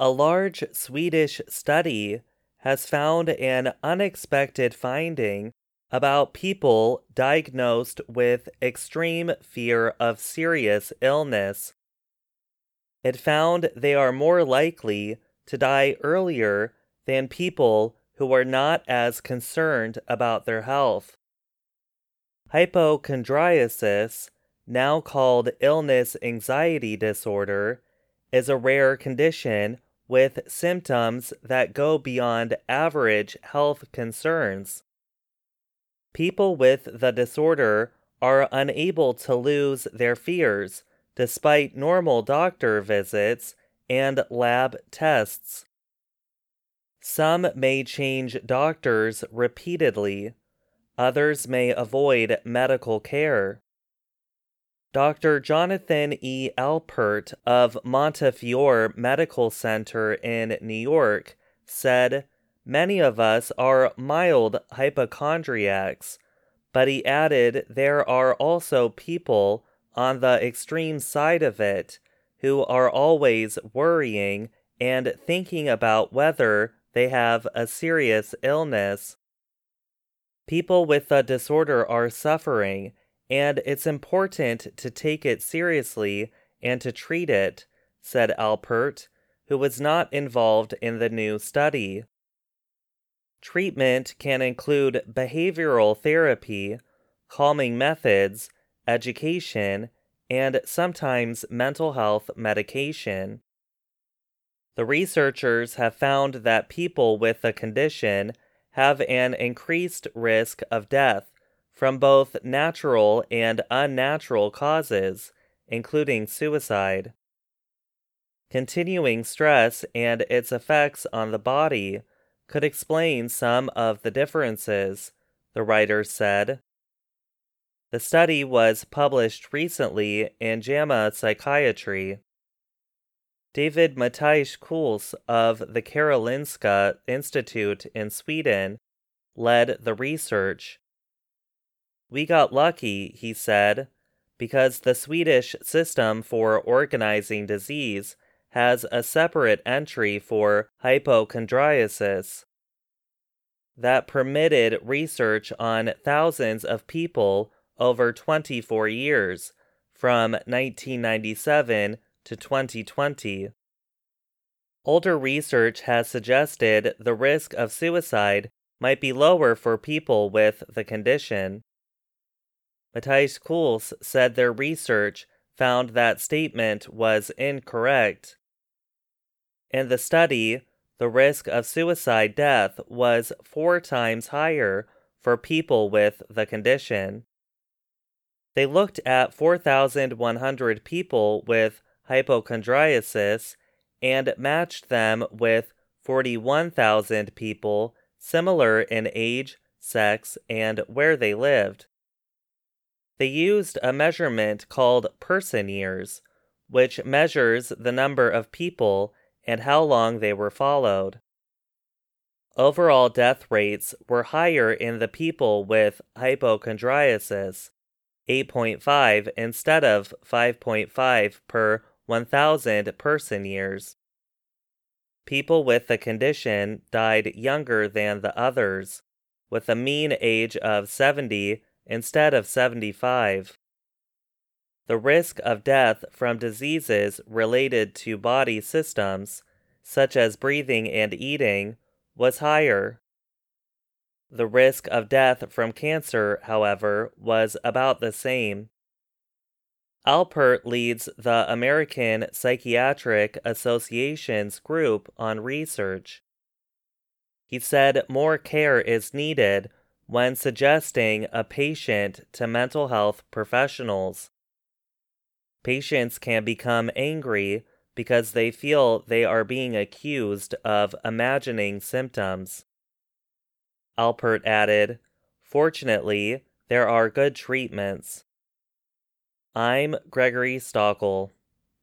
A large Swedish study has found an unexpected finding about people diagnosed with extreme fear of serious illness. It found they are more likely to die earlier than people who are not as concerned about their health. Hypochondriasis, now called illness anxiety disorder, is a rare condition with symptoms that go beyond average health concerns. People with the disorder are unable to lose their fears despite normal doctor visits and lab tests. Some may change doctors repeatedly, others may avoid medical care. Dr. Jonathan E. Alpert of Montefiore Medical Center in New York said, Many of us are mild hypochondriacs, but he added there are also people on the extreme side of it who are always worrying and thinking about whether they have a serious illness. People with the disorder are suffering, and it's important to take it seriously and to treat it, said Alpert, who was not involved in the new study. Treatment can include behavioral therapy, calming methods, education, and sometimes mental health medication. The researchers have found that people with the condition have an increased risk of death from both natural and unnatural causes, including suicide. Continuing stress and its effects on the body could explain some of the differences, the writers said. The study was published recently in JAMA Psychiatry. David Mataix-Cols of the Karolinska Institute in Sweden led the research. We got lucky, he said, because the Swedish system for organizing disease has a separate entry for hypochondriasis that permitted research on thousands of people over 24 years, from 1997 to 2020. Older research has suggested the risk of suicide might be lower for people with the condition. Mataix-Cols said their research found that statement was incorrect. In the study, the risk of suicide death was four times higher for people with the condition. They looked at 4,100 people with hypochondriasis and matched them with 41,000 people similar in age, sex, and where they lived. They used a measurement called person years, which measures the number of people and how long they were followed. Overall death rates were higher in the people with hypochondriasis, 8.5 instead of 5.5 per 1,000 person years. People with the condition died younger than the others, with a mean age of 70 instead of 75 the risk of death from diseases related to body systems, such as breathing and eating, was higher. The risk of death from cancer, however, was about the same. Alpert leads the American Psychiatric Association's group on research. He said more care is needed when suggesting a patient to mental health professionals. Patients can become angry because they feel they are being accused of imagining symptoms. Alpert added, Fortunately, there are good treatments. I'm Gregory Stachel.